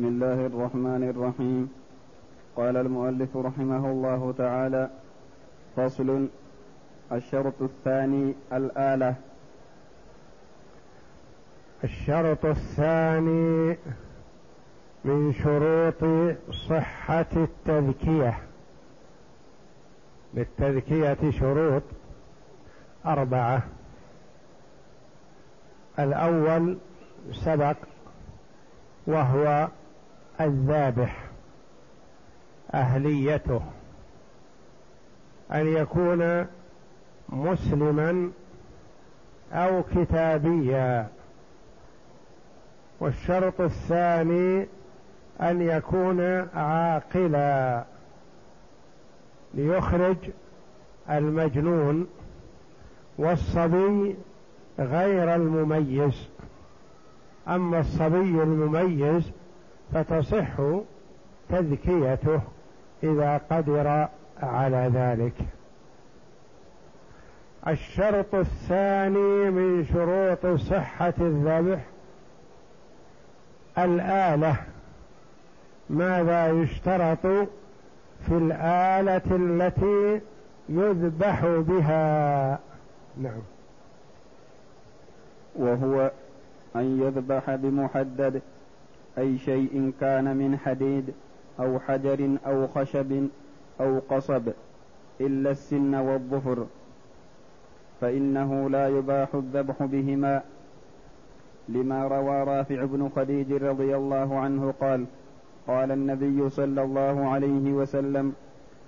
بسم الله الرحمن الرحيم. قال المؤلف رحمه الله تعالى فصل الشرط الثاني الآلة. الشرط الثاني من شروط صحة التذكية. للتذكية شروط أربعة. الأول سبق وهو الذابح أهليته أن يكون مسلما أو كتابيا. والشرط الثاني أن يكون عاقلا ليخرج المجنون والصبي غير المميز. أما الصبي المميز فتصح تذكيته إذا قدر على ذلك. الشرط الثاني من شروط صحة الذبح الآلة. ماذا يشترط في الآلة التي يذبح بها؟ نعم. وهو أن يذبح بمحدد. أي شيء كان من حديد أو حجر أو خشب أو قصب إلا السن والظفر فإنه لا يباح الذبح بهما لما روى رافع بن خديج رضي الله عنه قال قال النبي صلى الله عليه وسلم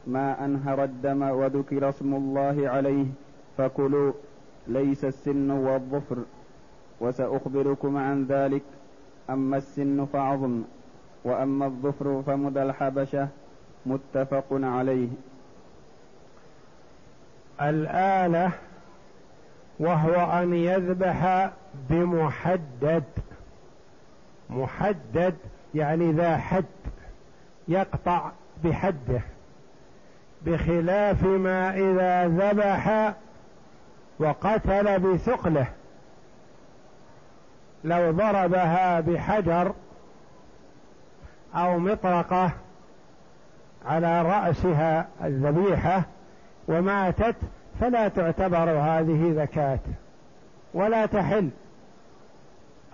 ما أنهر الدم وذكر اسم الله عليه فكلوا ليس السن والظفر وسأخبركم عن ذلك أما السن فعظم وأما الظفر فمدى الحبشة متفق عليه. الآلة وهو أن يذبح بمحدد. محدد يعني ذا حد يقطع بحده. بخلاف ما إذا ذبح وقتل بثقله. لو ضربها بحجر أو مطرقة على رأسها الذبيحة وماتت فلا تعتبر هذه زكاة ولا تحل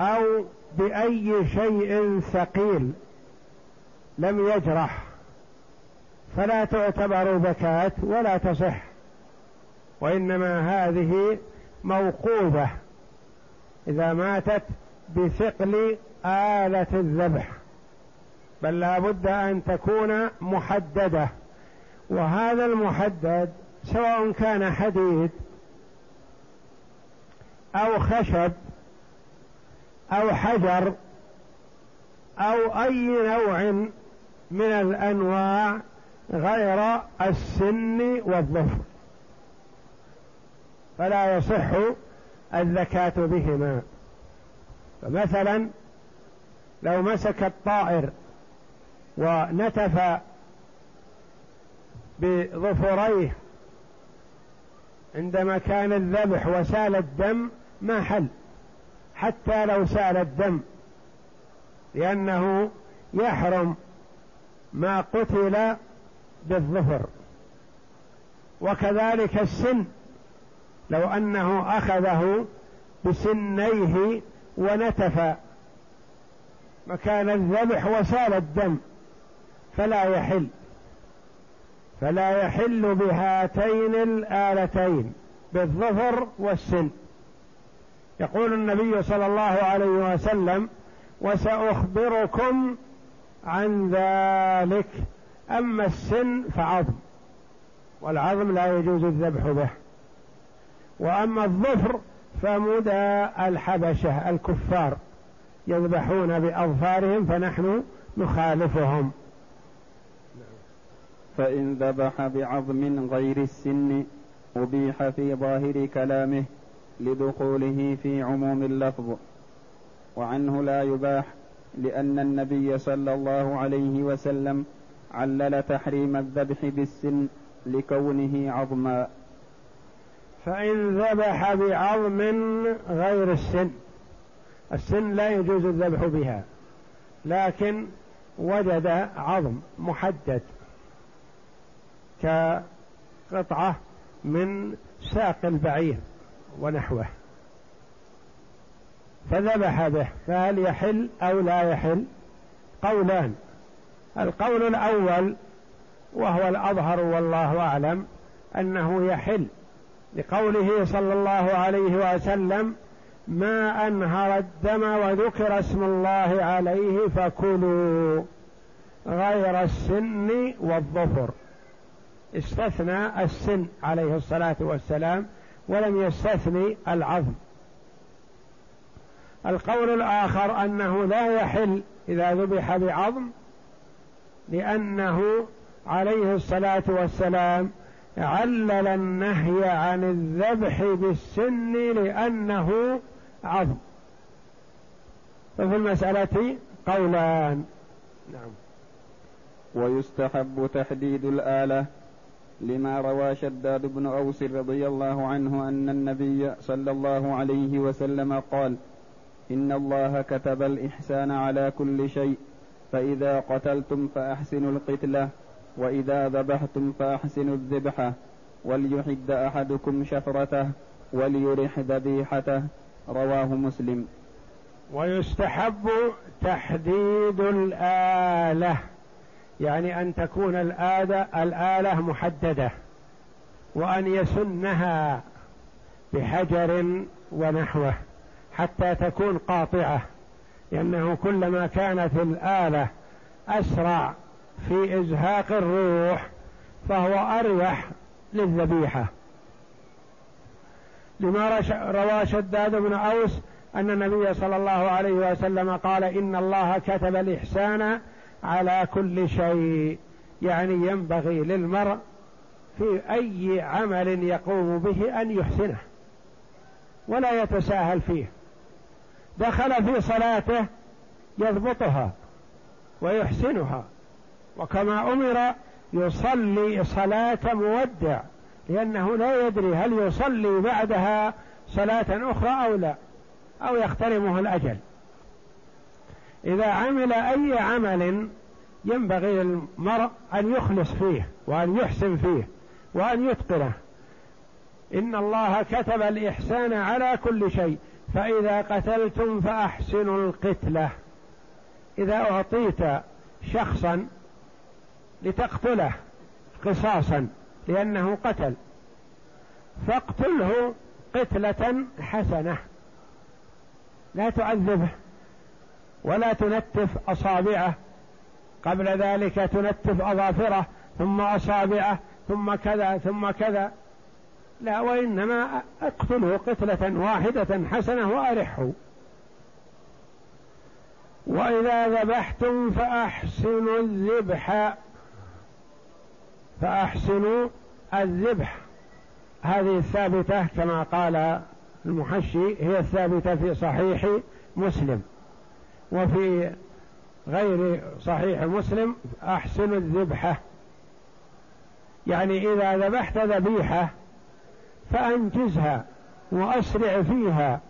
أو بأي شيء ثقيل لم يجرح فلا تعتبر زكاة ولا تصح وإنما هذه موقوفه إذا ماتت بثقل آلة الذبح. بل لا بد أن تكون محددة. وهذا المحدد سواء كان حديد أو خشب أو حجر أو أي نوع من الأنواع غير السن والظفر. فلا يصح الزكاة بهما. فمثلا لو مسك الطائر ونتف بظفريه عند مكان الذبح وسال الدم ما حل؟ حتى لو سال الدم لأنه يحرم ما قتل بالظفر. وكذلك السن لو أنه أخذه بسنيه ونتف. مكان الذبح وسال الدم فلا يحل. فلا يحل بهاتين الآلتين بالظفر والسن. يقول النبي صلى الله عليه وسلم وسأخبركم عن ذلك أما السن فعظم والعظم لا يجوز الذبح به. وأما الظفر فمدى الحبشة الكفار يذبحون بأظفارهم فنحن نخالفهم. فإن ذبح بعظم غير السن أبيح في ظاهر كلامه لدخوله في عموم اللفظ وعنه لا يباح لأن النبي صلى الله عليه وسلم علل تحريم الذبح بالسن لكونه عظما. فإن ذبح بعظم غير السن. السن لا يجوز الذبح بها لكن وجد عظم محدد كقطعة من ساق البعير ونحوه. فذبح به فهل يحل أو لا يحل؟ قولان. القول الأول وهو الأظهر والله أعلم أنه يحل. لقوله صلى الله عليه وسلم ما أنهر الدم وذكر اسم الله عليه فكلوا غير السن والظفر. استثنى السن عليه الصلاة والسلام ولم يستثني العظم. القول الآخر أنه لا يحل إذا ذبح بعظم لأنه عليه الصلاة والسلام علل النهي عن الذبح بالسن لأنه عظم. ففي المسألة قولان. نعم. ويستحب تحديد الآلة لما روى شداد بن أوس رضي الله عنه أن النبي صلى الله عليه وسلم قال إن الله كتب الإحسان على كل شيء فإذا قتلتم فأحسنوا القتلة. وإذا ذبحتم فأحسنوا الذبحة وليحد أحدكم شفرته وليرح ذبيحته. رواه مسلم. ويستحب تحديد الآلة يعني أن تكون الآلة محددة وأن يسنها بحجر ونحوه حتى تكون قاطعة لأنه كلما كانت الآلة أسرع في إزهاق الروح فهو أريح للذبيحة. لما روى شداد بن أوس أن النبي صلى الله عليه وسلم قال إن الله كتب الإحسان على كل شيء. يعني ينبغي للمرء في أي عمل يقوم به أن يحسنه ولا يتساهل فيه. دخل في صلاته يضبطها ويحسنها. وكما أمر يصلي صلاة مودع لأنه لا يدري هل يصلي بعدها صلاة أخرى أو لا أو يخترمه الأجل. إذا عمل أي عمل ينبغي للمرء أن يخلص فيه وأن يحسن فيه وأن يتقنه. إن الله كتب الإحسان على كل شيء فإذا قتلتم فأحسنوا القتلة. إذا أعطيت شخصا لتقتله قصاصا لأنه قتل. فاقتله قتلة حسنة. لا تعذبه ولا تنتف أصابعه. قبل ذلك تنتف أظافره ثم أصابعه ثم كذا ثم كذا. لا وإنما اقتلوا قتلة واحدة حسنة وأرحوا وإذا ذبحتم فأحسنوا الذبح. فأحسنوا الذبح. هذه الثابتة كما قال المحشي هي الثابتة في صحيح مسلم. وفي غير صحيح مسلم أحسن الذبحة يعني إذا ذبحت ذبيحة فأنجزها وأسرع فيها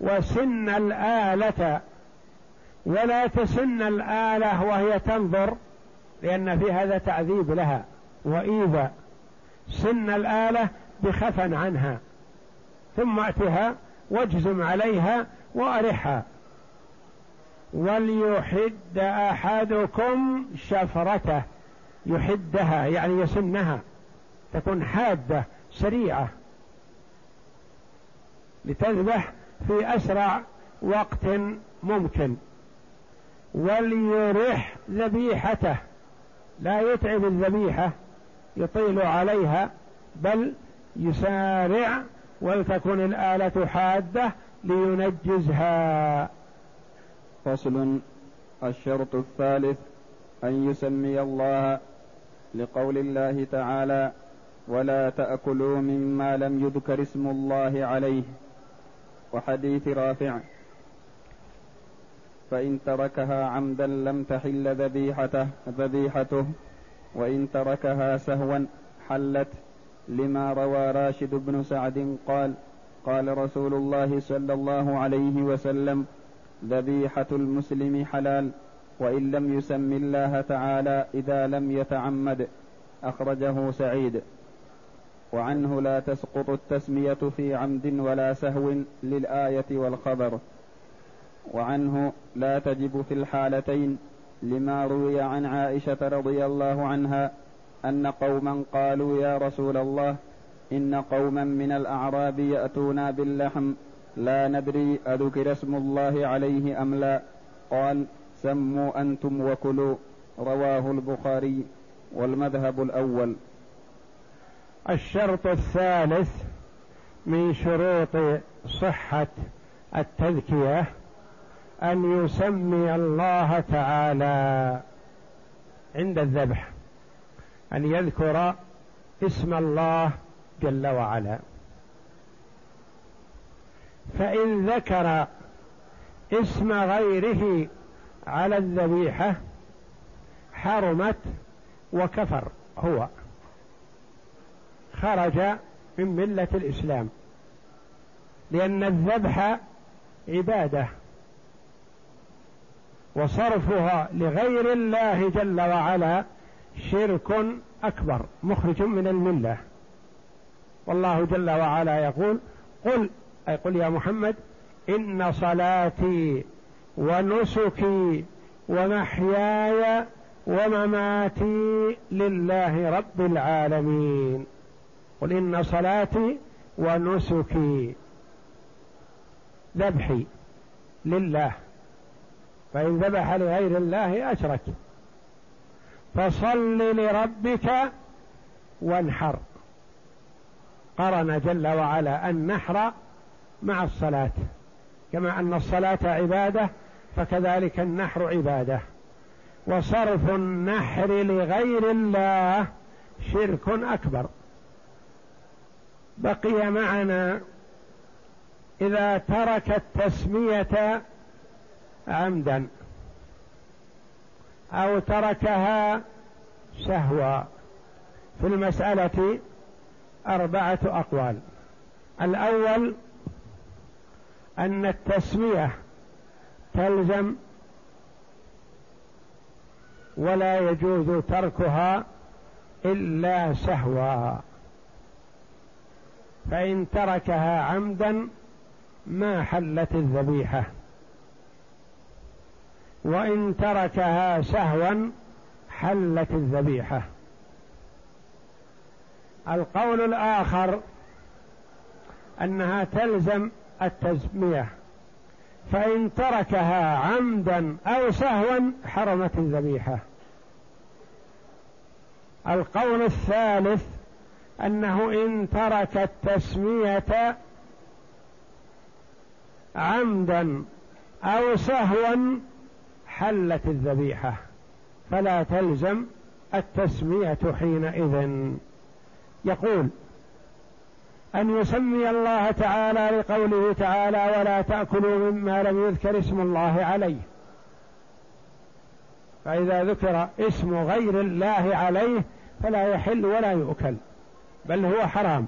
وسن الآلة. ولا تسن الآلة وهي تنظر لأن في هذا تعذيب لها وإيذا سن الآلة بخفا عنها ثم أتها واجزم عليها وأرحها وليحد أحدكم شفرته يحدها يعني يسنها تكون حادة سريعة. لتذبح في أسرع وقت ممكن. وليرح ذبيحته. لا يتعب الذبيحة يطيل عليها بل يسارع ولتكن الآلة حادة لينجزها. فصل الشرط الثالث أن يسمي الله لقول الله تعالى ولا تأكلوا مما لم يذكر اسم الله عليه. وحديث رافع فإن تركها عمدا لم تحل ذبيحته ذبيحته. وإن تركها سهوا حلت لما روى راشد بن سعد قال قال رسول الله صلى الله عليه وسلم ذبيحة المسلم حلال وإن لم يسم الله تعالى إذا لم يتعمد. أخرجه سعيد. وعنه لا تسقط التسمية في عمد ولا سهو للآية والخبر. وعنه لا تجب في الحالتين لما روي عن عائشة رضي الله عنها أن قوما قالوا يا رسول الله إن قوما من الأعراب يأتونا باللحم لا ندري أذكر اسم الله عليه أم لا قال سموا أنتم وكلوا رواه البخاري والمذهب الأول الشرط الثالث من شروط صحة التذكية أن يسمي الله تعالى عند الذبح أن يذكر اسم الله جل وعلا. فإن ذكر اسم غيره على الذبيحة حرمت وكفر هو. خرج من ملة الإسلام لأن الذبح عبادة. وصرفها لغير الله جل وعلا شرك أكبر مخرج من الملة. والله جل وعلا يقول قل أي قل يا محمد إن صلاتي ونسكي ومحياي ومماتي لله رب العالمين. قل إن صلاتي ونسكي ذبحي لله. فإن ذبح لغير الله أشرك. فصل لربك وانحر. قرن جل وعلا النحر مع الصلاة. كما أن الصلاة عبادة فكذلك النحر عبادة. وصرف النحر لغير الله شرك أكبر. بقي معنا إذا ترك التسمية عمدا أو تركها سهوا في المسألة أربعة أقوال. الأول أن التسمية تلزم ولا يجوز تركها إلا سهوا فإن تركها عمدا ما حلت الذبيحة. وإن تركها سهوا حلت الذبيحة. القول الآخر أنها تلزم التسمية فإن تركها عمدا أو سهوا حرمت الذبيحة. القول الثالث أنه إن ترك التسمية عمدا أو سهوا حلت الذبيحة فلا تلزم التسمية حينئذ. يقول أن يسمي الله تعالى لقوله تعالى ولا تأكلوا مما لم يذكر اسم الله عليه. فإذا ذكر اسم غير الله عليه فلا يحل ولا يؤكل بل هو حرام.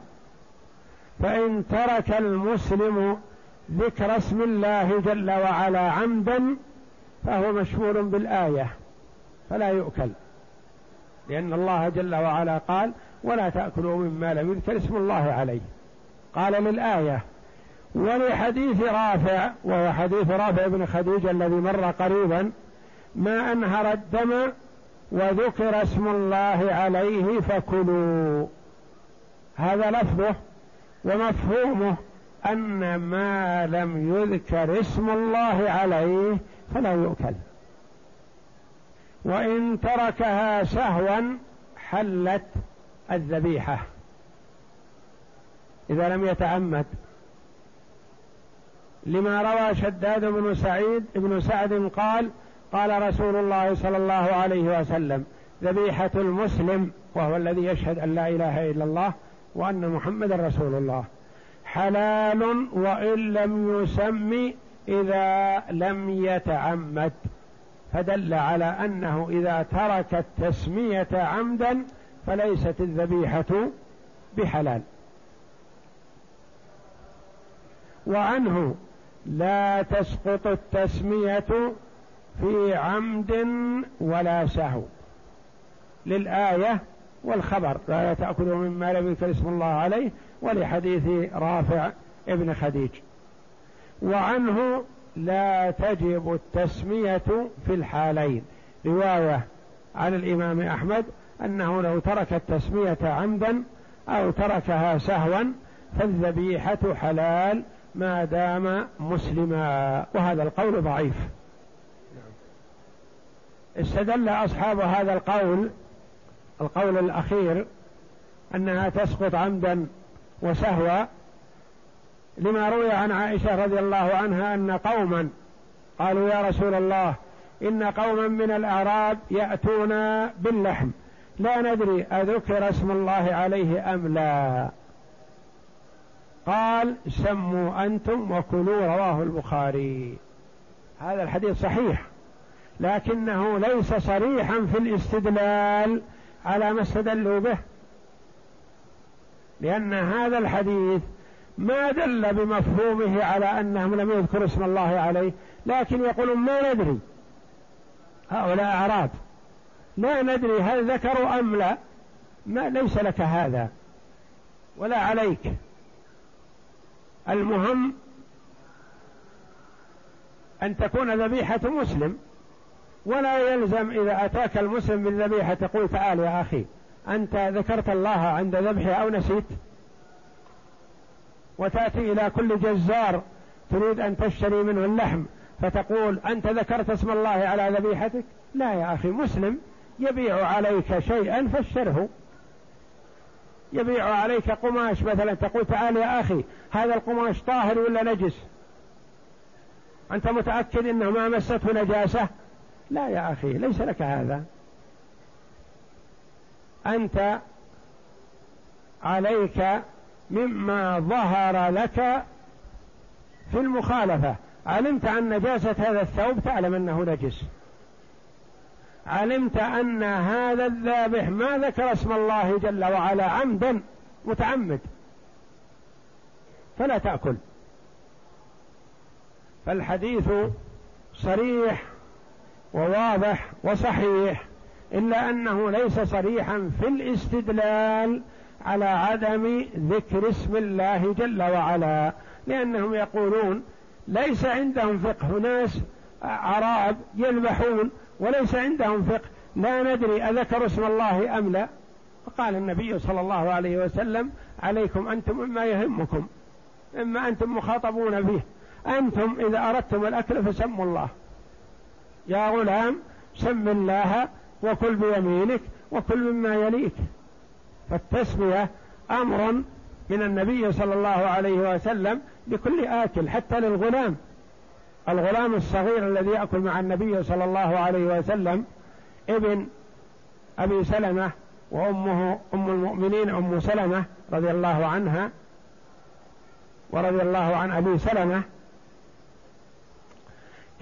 فإن ترك المسلم ذكر اسم الله جل وعلا عمدا فهو مشمول بالآية فلا يؤكل. لأن الله جل وعلا قال ولا تأكلوا مما لم يذكر اسم الله عليه قال للآية ولحديث رافع وهو حديث رافع بن خديجة الذي مر قريبا ما أنهر الدم وذكر اسم الله عليه فكلوا هذا لفظه ومفهومه أن ما لم يذكر اسم الله عليه فلا يؤكل. وإن تركها سهوا حلت الذبيحة. إذا لم يتعمد. لما روى شداد بن سعيد بن سعد قال قال رسول الله صلى الله عليه وسلم ذبيحة المسلم وهو الذي يشهد أن لا إله إلا الله وأن محمد رسول الله حلال وإن لم يسم إذا لم يتعمد فدل على أنه إذا ترك التسمية عمدا فليست الذبيحة بحلال. وعنه لا تسقط التسمية في عمد ولا سهو. للآية والخبر لا تأكلوا مما لم يذكر اسم الله عليه ولحديث رافع ابن خديج. وعنه لا تجب التسمية في الحالين. رواية عن الإمام أحمد أنه لو ترك التسمية عمدا أو تركها سهوا فالذبيحة حلال ما دام مسلما. وهذا القول ضعيف. استدل أصحاب هذا القول القول الأخير أنها تسقط عمدا وسهوا لما روي عن عائشة رضي الله عنها أن قوما قالوا يا رسول الله إن قوما من الأعراب يأتون باللحم. لا ندري أذكر اسم الله عليه أم لا. قال سموا أنتم وكلوا رواه البخاري. هذا الحديث صحيح لكنه ليس صريحا في الاستدلال على ما استدلوا به. لأن هذا الحديث ما دل بمفهومه على أنهم لم يذكروا اسم الله عليه لكن يقولون ما ندري. هؤلاء أعراب. لا ندري هل ذكروا أم لا. ما ليس لك هذا. ولا عليك. المهم أن تكون ذبيحة مسلم. ولا يلزم إذا أتاك المسلم بالذبيحة تقول تعال يا أخي أنت ذكرت الله عند ذبحه أو نسيت؟ وتأتي إلى كل جزار تريد أن تشتري منه اللحم فتقول أنت ذكرت اسم الله على ذبيحتك؟ لا يا أخي مسلم يبيع عليك شيئا فاشتره. يبيع عليك قماش مثلا تقول تعال يا أخي هذا القماش طاهر ولا نجس؟ أنت متأكد أنه ما مسته نجاسة؟ لا يا أخي ليس لك هذا. أنت عليك مما ظهر لك في المخالفة. علمت عن نجاسة هذا الثوب تعلم أنه نجس. علمت أن هذا الذابح ما ذكر اسم الله جل وعلا عمدا متعمد. فلا تأكل. فالحديث صريح وواضح وصحيح إلا أنه ليس صريحا في الاستدلال على عدم ذكر اسم الله جل وعلا لأنهم يقولون ليس عندهم فقه. ناس عراب يذبحون وليس عندهم فقه. لا ندري أذكر اسم الله أم لا. فقال النبي صلى الله عليه وسلم عليكم أنتم مما يهمكم إما أنتم مخاطبون به. أنتم إذا أردتم الأكل فسموا الله. يا غلام سم الله وكل بيمينك وكل مما يليك. فالتسمية أمر من النبي صلى الله عليه وسلم لكل آكل حتى للغلام. الغلام الصغير الذي يأكل مع النبي صلى الله عليه وسلم ابن أبي سلمة وأمه أم المؤمنين أم سلمة رضي الله عنها ورضي الله عن أبي سلمة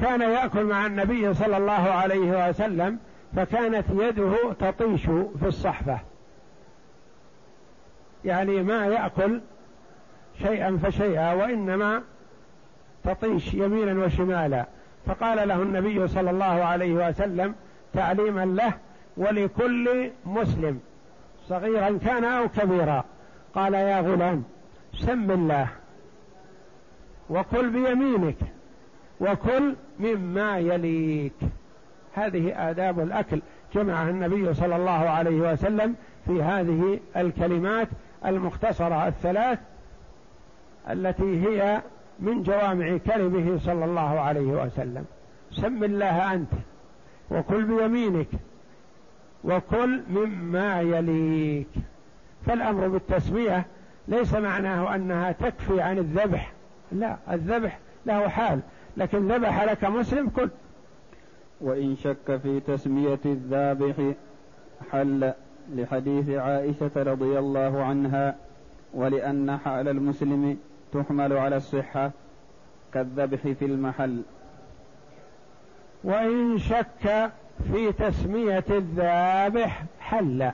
كان يأكل مع النبي صلى الله عليه وسلم فكانت يده تطيش في الصحفة. يعني ما يأكل شيئا فشيئا وإنما تطيش يمينا وشمالا. فقال له النبي صلى الله عليه وسلم تعليما له ولكل مسلم صغيرا كان أو كبيرا. قال يا غلام سم الله وكل بيمينك وكل مما يليك. هذه آداب الأكل. جمعها النبي صلى الله عليه وسلم في هذه الكلمات المختصرة الثلاث التي هي من جوامع كلمه صلى الله عليه وسلم. سم الله أنت وكل بيمينك وكل مما يليك. فالأمر بالتسمية ليس معناه أنها تكفي عن الذبح. لا الذبح له حال لكن ذبح لك مسلم كل. وإن شك في تسمية الذابح حل. لحديث عائشة رضي الله عنها ولأن حال المسلم تحمل على الصحة كالذبح في المحل. وإن شك في تسمية الذابح حل.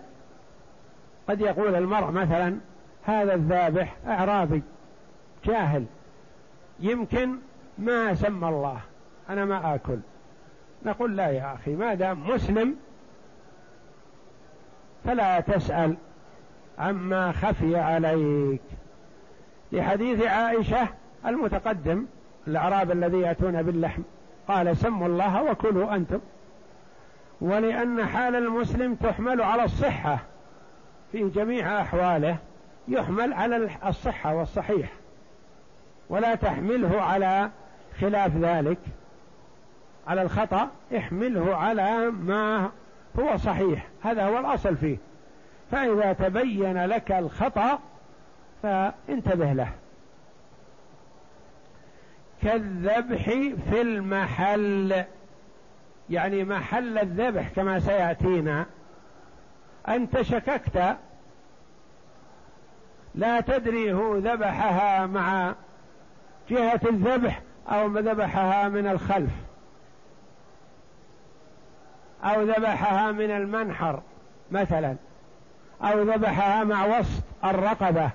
قد يقول المرء مثلا هذا الذابح أعرابي جاهل يمكن ما سمى الله أنا ما آكل. نقول لا يا أخي ما دام مسلم فلا تسأل عما خفي عليك. لحديث عائشة المتقدم الأعراب الذي يأتون باللحم قال سموا الله وكلوا أنتم. ولأن حال المسلم تحمل على الصحة في جميع أحواله يحمل على الصحة والصحيح. ولا تحمله على خلاف ذلك. على الخطأ احمله على ما هو صحيح هذا هو الأصل فيه. فإذا تبين لك الخطأ فانتبه له. كالذبح في المحل يعني محل الذبح كما سيأتينا. أنت شككت. لا تدري هو ذبحها مع جهة الذبح أو ذبحها من الخلف. أو ذبحها من المنحر مثلا أو ذبحها مع وسط الرقبة.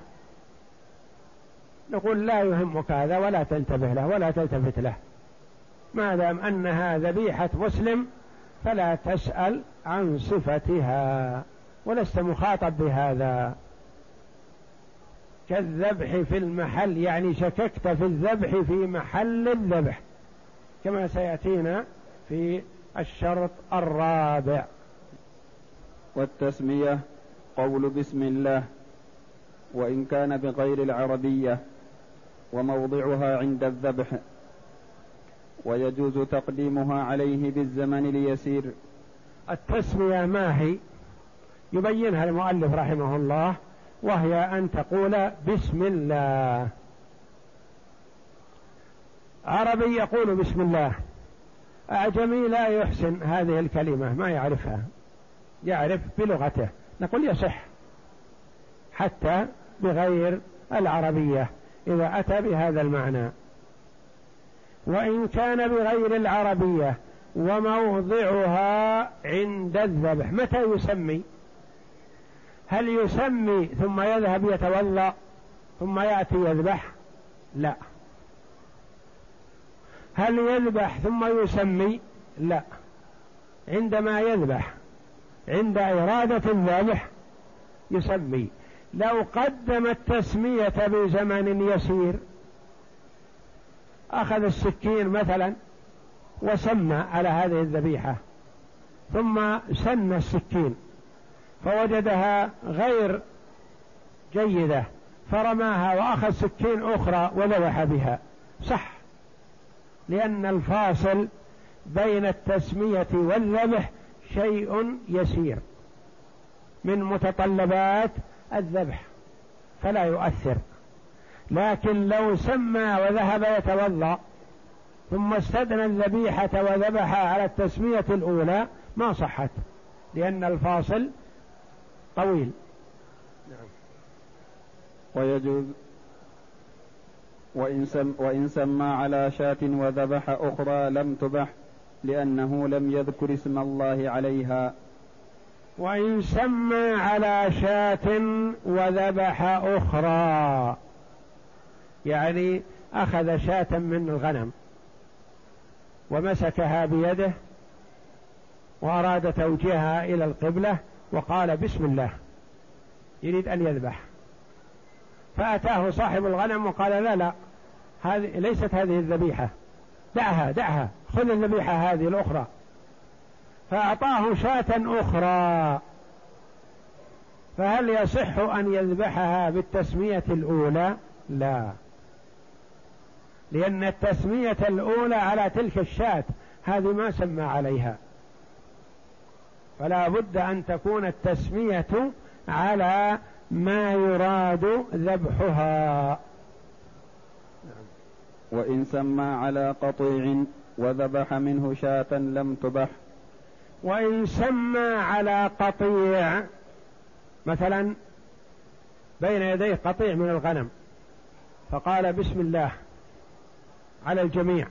نقول لا يهمك هذا ولا تنتبه له ولا تلتفت له. ما دام أنها ذبيحة مسلم فلا تسأل عن صفتها ولست مخاطب بهذا. كالذبح في المحل يعني شككت في الذبح في محل الذبح كما سيأتينا في الشرط الرابع. والتسمية قول بسم الله وإن كان بغير العربية وموضعها عند الذبح ويجوز تقديمها عليه بالزمن ليسير التسمية ما هي؟ يبينها المؤلف رحمه الله وهي أن تقول بسم الله. عربي يقول بسم الله. أعجمي لا يحسن هذه الكلمة ما يعرفها. يعرف بلغته. نقول يصح. حتى بغير العربية إذا أتى بهذا المعنى. وإن كان بغير العربية وموضعها عند الذبح متى يسمي؟ هل يسمي ثم يذهب يتوضا ثم يأتي يذبح؟ لا. هل يذبح ثم يسمي؟ لا. عندما يذبح عند إرادة الذبح يسمي. لو قدم التسمية بزمن يسير أخذ السكين مثلا وسمى على هذه الذبيحة ثم سن السكين فوجدها غير جيدة فرماها وأخذ سكين أخرى وذبح بها. صح. لأن الفاصل بين التسمية والذبح شيء يسير من متطلبات الذبح فلا يؤثر لكن لو سمى وذهب يتوضأ ثم استدنى الذبيحة وذبح على التسمية الأولى ما صحت لأن الفاصل طويل نعم. ويجوز وإن, سم وإن سمى على شاة وذبح أخرى لم تبح لأنه لم يذكر اسم الله عليها. وإن سمى على شاة وذبح أخرى. يعني أخذ شاة من الغنم ومسكها بيده وأراد توجيهها إلى القبلة وقال بسم الله يريد أن يذبح. فأتاه صاحب الغنم وقال لا لا هذه ليست هذه الذبيحة. دعها دعها خذ الذبيحة هذه الأخرى. فأعطاه شاة أخرى. فهل يصح أن يذبحها بالتسمية الأولى؟ لا. لأن التسمية الأولى على تلك الشاة هذه ما سمى عليها. فلا بد أن تكون التسمية على ما يراد ذبحها. وإن سمى على قطيع وذبح منه شاة لم تبح. وإن سمى على قطيع مثلا بين يديه قطيع من الغنم فقال بسم الله على الجميع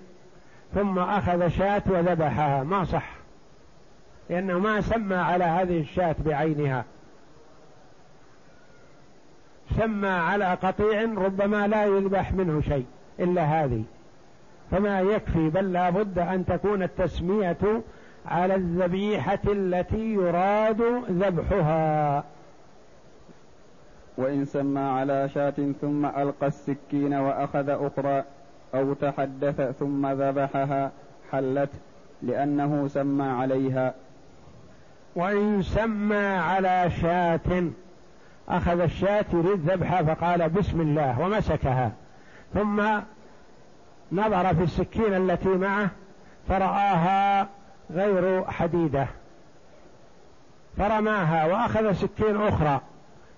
ثم أخذ شاة وذبحها. ما صح لأنه ما سمى على هذه الشاة بعينها. سمى على قطيع ربما لا يذبح منه شيء إلا هذه. فما يكفي بل لا بد أن تكون التسمية على الذبيحة التي يراد ذبحها. وإن سمى على شاة ثم ألقى السكين وأخذ أخرى أو تحدث ثم ذبحها حلت لأنه سمى عليها. وإن سمى على شاة أخذ الشاة يريد ذبحها فقال بسم الله ومسكها. ثم نظر في السكين التي معه فرآها غير حديدة. فرماها وأخذ سكين أخرى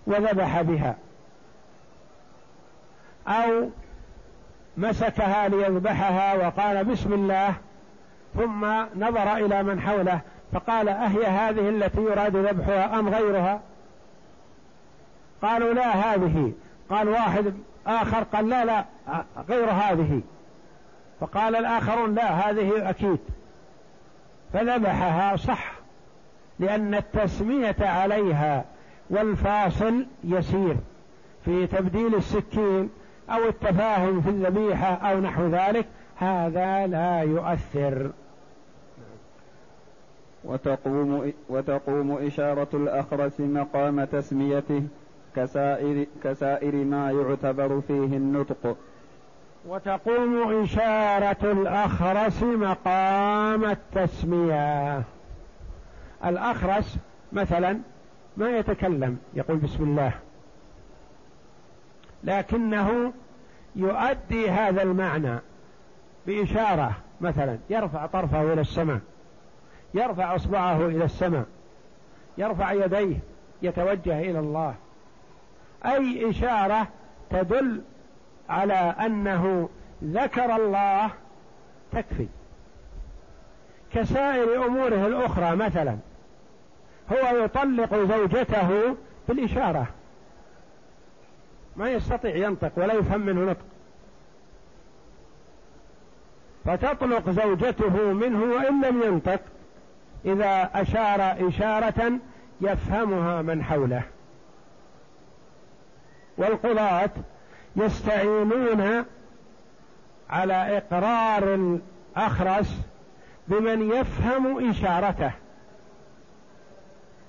وذبح بها. أو مسكها ليذبحها وقال بسم الله. ثم نظر إلى من حوله فقال أهي هذه التي يراد ذبحها أم غيرها؟ قالوا لا هذه. قال واحد آخر قال لا لا غير هذه. فقال الآخرون لا هذه أكيد. فذبحها صح لأن التسمية عليها والفاصل يسير في تبديل السكين أو التفاهم في الذبيحة أو نحو ذلك. هذا لا يؤثر. وتقوم وتقوم إشارة الأخرس مقام تسميته كسائر كسائر ما يعتبر فيه النطق. وتقوم إشارة الأخرس مقام التسمية. الأخرس مثلا ما يتكلم يقول بسم الله. لكنه يؤدي هذا المعنى بإشارة مثلا يرفع طرفه إلى السماء يرفع إصبعه إلى السماء يرفع يديه يتوجه إلى الله. أي إشارة تدل على أنه ذكر الله تكفي. كسائر أموره الأخرى مثلا هو يطلق زوجته بالإشارة. ما يستطيع ينطق ولا يفهم منه نطق. فتطلق زوجته منه وإن لم ينطق إذا أشار إشارة يفهمها من حوله. والقضاة يستعينون على إقرار الأخرس بمن يفهم إشارته.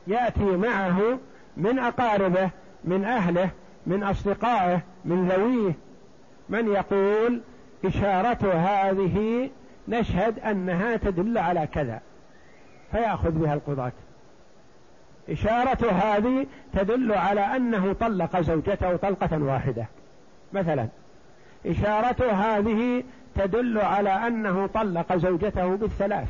يأتي معه من أقاربه من أهله من أصدقائه من ذويه من يقول إشارة هذه نشهد أنها تدل على كذا فيأخذ بها القضاة. إشارة هذه تدل على أنه طلق زوجته طلقة واحدة مثلا. إشارة هذه تدل على أنه طلق زوجته بالثلاث.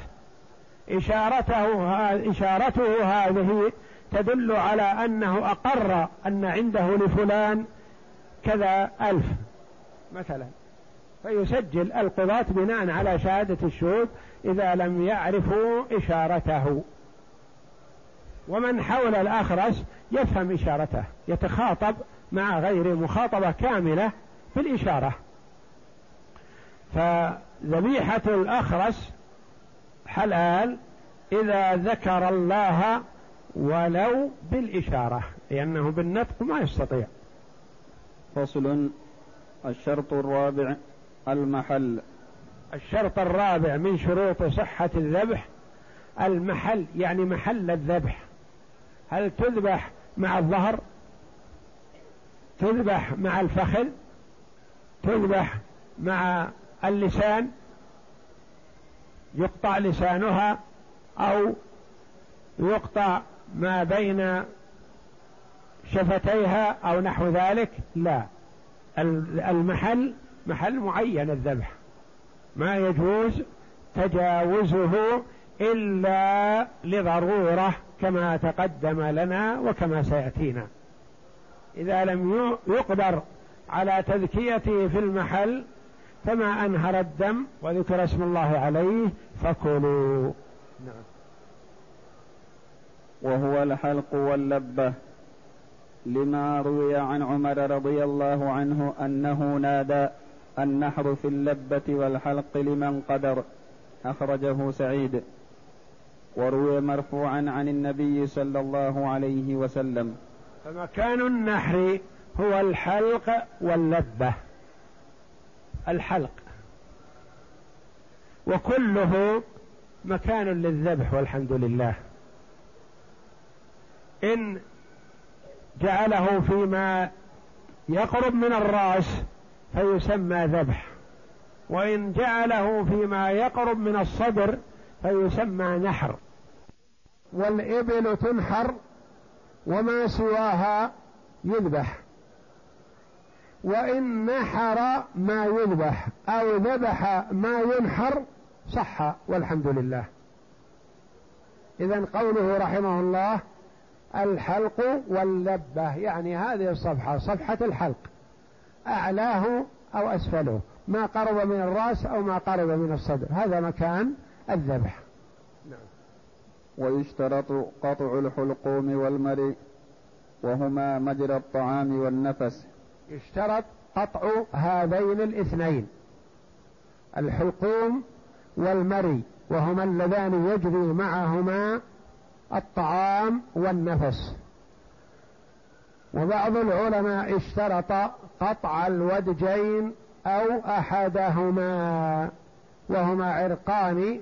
إشارته إشارته هذه تدل على أنه أقر أن عنده لفلان كذا ألف مثلا. فيسجل القضاة بناء على شهادة الشهود إذا لم يعرفوا إشارته. ومن حول الأخرس يفهم إشارته يتخاطب مع غير مخاطبة كاملة بالإشارة فذبيحة الأخرس حلال إذا ذكر الله ولو بالإشارة لأنه بالنطق ما يستطيع. فصل الشرط الرابع المحل. الشرط الرابع من شروط صحة الذبح المحل يعني محل الذبح. هل تذبح مع الظهر؟ تذبح مع الفخذ؟ تذبح مع اللسان؟ يقطع لسانها أو يقطع ما بين شفتيها أو نحو ذلك؟ لا. المحل محل معين الذبح. ما يجوز تجاوزه إلا لضرورة. كما تقدم لنا وكما سيأتينا. إذا لم يقدر على تذكيته في المحل فما أنهر الدم وذكر اسم الله عليه فكلوا. نعم. وهو الحلق واللبة. لما روي عن عمر رضي الله عنه أنه نادى النحر في اللبة والحلق لمن قدر. أخرجه سعيد. وروي مرفوعا عن النبي صلى الله عليه وسلم. فمكان النحر هو الحلق واللبة الحلق. وكله مكان للذبح والحمد لله. إن جعله فيما يقرب من الرأس فيسمى ذبح. وإن جعله فيما يقرب من الصدر فيسمى نحر. والإبل تنحر وما سواها يذبح. وإن نحر ما يذبح أو ذبح ما ينحر صح والحمد لله. إذا قوله رحمه الله الحلق واللبة يعني هذه الصفحة صفحة الحلق. أعلاه أو أسفله ما قرب من الرأس أو ما قرب من الصدر. هذا مكان الذبح. نعم. ويشترط قطع الحلقوم والمري وهما مجرى الطعام والنفس. يشترط قطع هذين الاثنين الحلقوم والمري وهما اللذان يجري معهما الطعام والنفس. وبعض العلماء اشترط قطع الودجين أو أحدهما وهما عرقان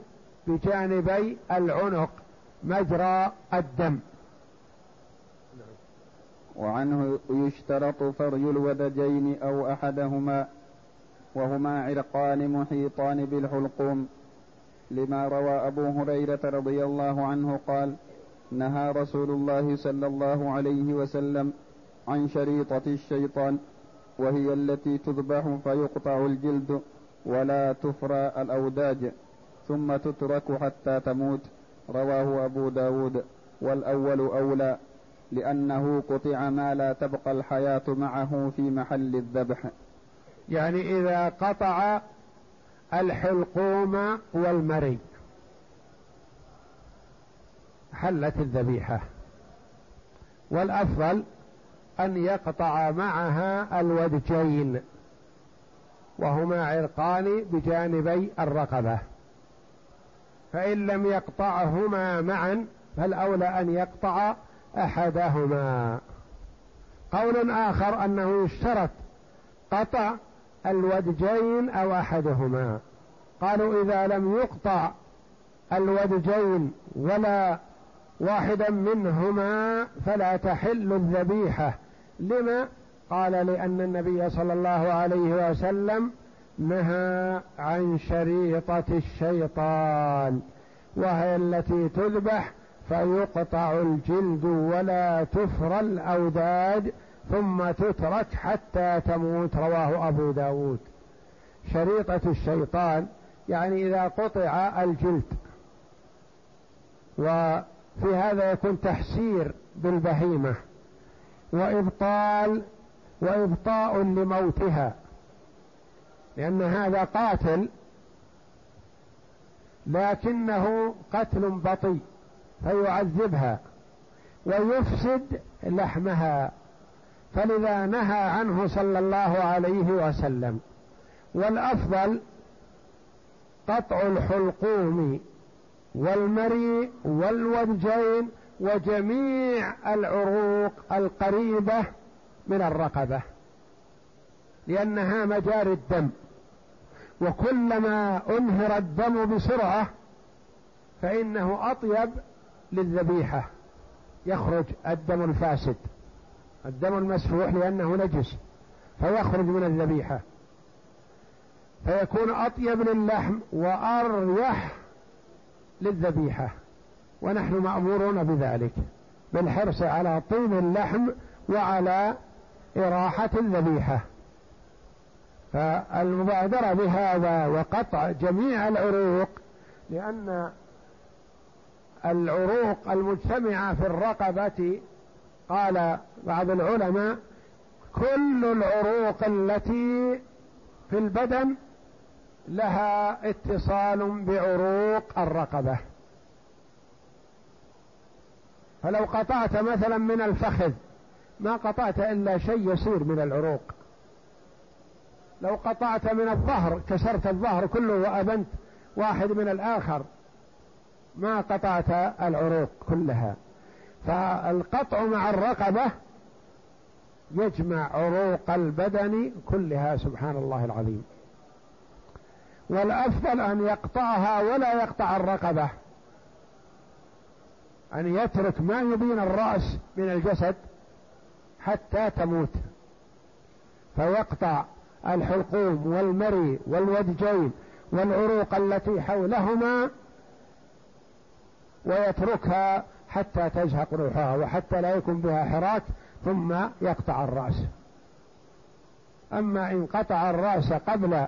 بجانبي العنق مجرى الدم. وعنه يشترط فرج الودجين أو أحدهما وهما عرقان محيطان بالحلقوم. لما روى أبو هريرة رضي الله عنه قال نهى رسول الله صلى الله عليه وسلم عن شريطة الشيطان وهي التي تذبح فيقطع الجلد ولا تفرى الأوداج. ثم تترك حتى تموت. رواه أبو داود. والأول أولى لأنه قطع ما لا تبقى الحياة معه في محل الذبح. يعني إذا قطع الحلقوم والمري حلت الذبيحة. والأفضل أن يقطع معها الودجين وهما عرقان بجانبي الرقبة. فإن لم يقطعهما معا فالأولى أن يقطع أحدهما. قول آخر أنه يشترط قطع الودجين أو أحدهما. قالوا إذا لم يقطع الودجين ولا واحدا منهما فلا تحل الذبيحة. لما؟ قال لأن النبي صلى الله عليه وسلم نهى عن شريطة الشيطان وهي التي تذبح فيقطع الجلد ولا تفرى الأوداد ثم تترك حتى تموت رواه أبو داود. شريطة الشيطان يعني إذا قطع الجلد. وفي هذا يكون تحسير بالبهيمة وإبطال وإبطاء لموتها. لأن هذا قاتل لكنه قتل بطيء فيعذبها ويفسد لحمها فلذا نهى عنه صلى الله عليه وسلم. والأفضل قطع الحلقوم والمري والودجين وجميع العروق القريبة من الرقبة. لأنها مجاري الدم. وكلما أنهر الدم بسرعة فإنه أطيب للذبيحة. يخرج الدم الفاسد. الدم المسفوح لأنه نجس فيخرج من الذبيحة. فيكون أطيب للحم واريح للذبيحة. ونحن مأمورون بذلك بالحرص على طيب اللحم وعلى إراحة الذبيحة. فالمبادرة بهذا وقطع جميع العروق لأن العروق المجتمعة في الرقبة قال بعض العلماء كل العروق التي في البدن لها اتصال بعروق الرقبة. فلو قطعت مثلا من الفخذ ما قطعت إلا شيء يسير من العروق. لو قطعت من الظهر كسرت الظهر كله وأبنت واحد من الآخر ما قطعت العروق كلها. فالقطع مع الرقبة يجمع عروق البدن كلها سبحان الله العظيم. والأفضل أن يقطعها ولا يقطع الرقبة. أن يترك ما يبين الرأس من الجسد حتى تموت. فيقطع الحلقوم والمري والودجين والعروق التي حولهما ويتركها حتى تزهق روحها وحتى لا يكون بها حراك ثم يقطع الرأس. أما إن قطع الرأس قبل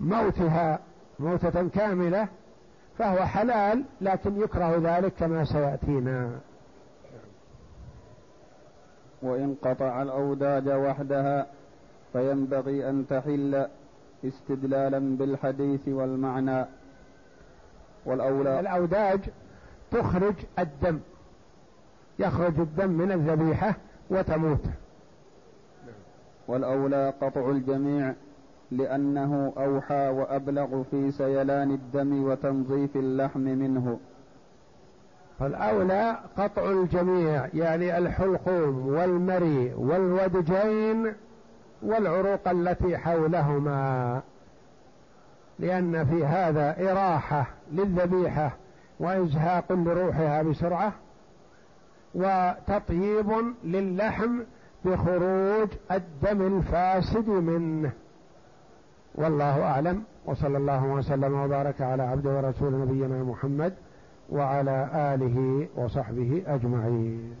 موتها موتة كاملة فهو حلال لكن يكره ذلك كما سيأتينا. وإن قطع الأوداج وحدها فينبغي أن تحل استدلالا بالحديث والمعنى. والأولى الأوداج تخرج الدم يخرج الدم من الذبيحة وتموت. والأولى قطع الجميع لأنه أوحى وأبلغ في سيلان الدم وتنظيف اللحم منه. فالأولى قطع الجميع يعني الحلقوم والمري والودجين والعروق التي حولهما لأن في هذا إراحة للذبيحة وإزهاق لروحها بسرعة وتطييب للحم بخروج الدم الفاسد منه. والله أعلم وصلى الله وسلم وبارك على عبد ورسول نبينا محمد وعلى آله وصحبه أجمعين.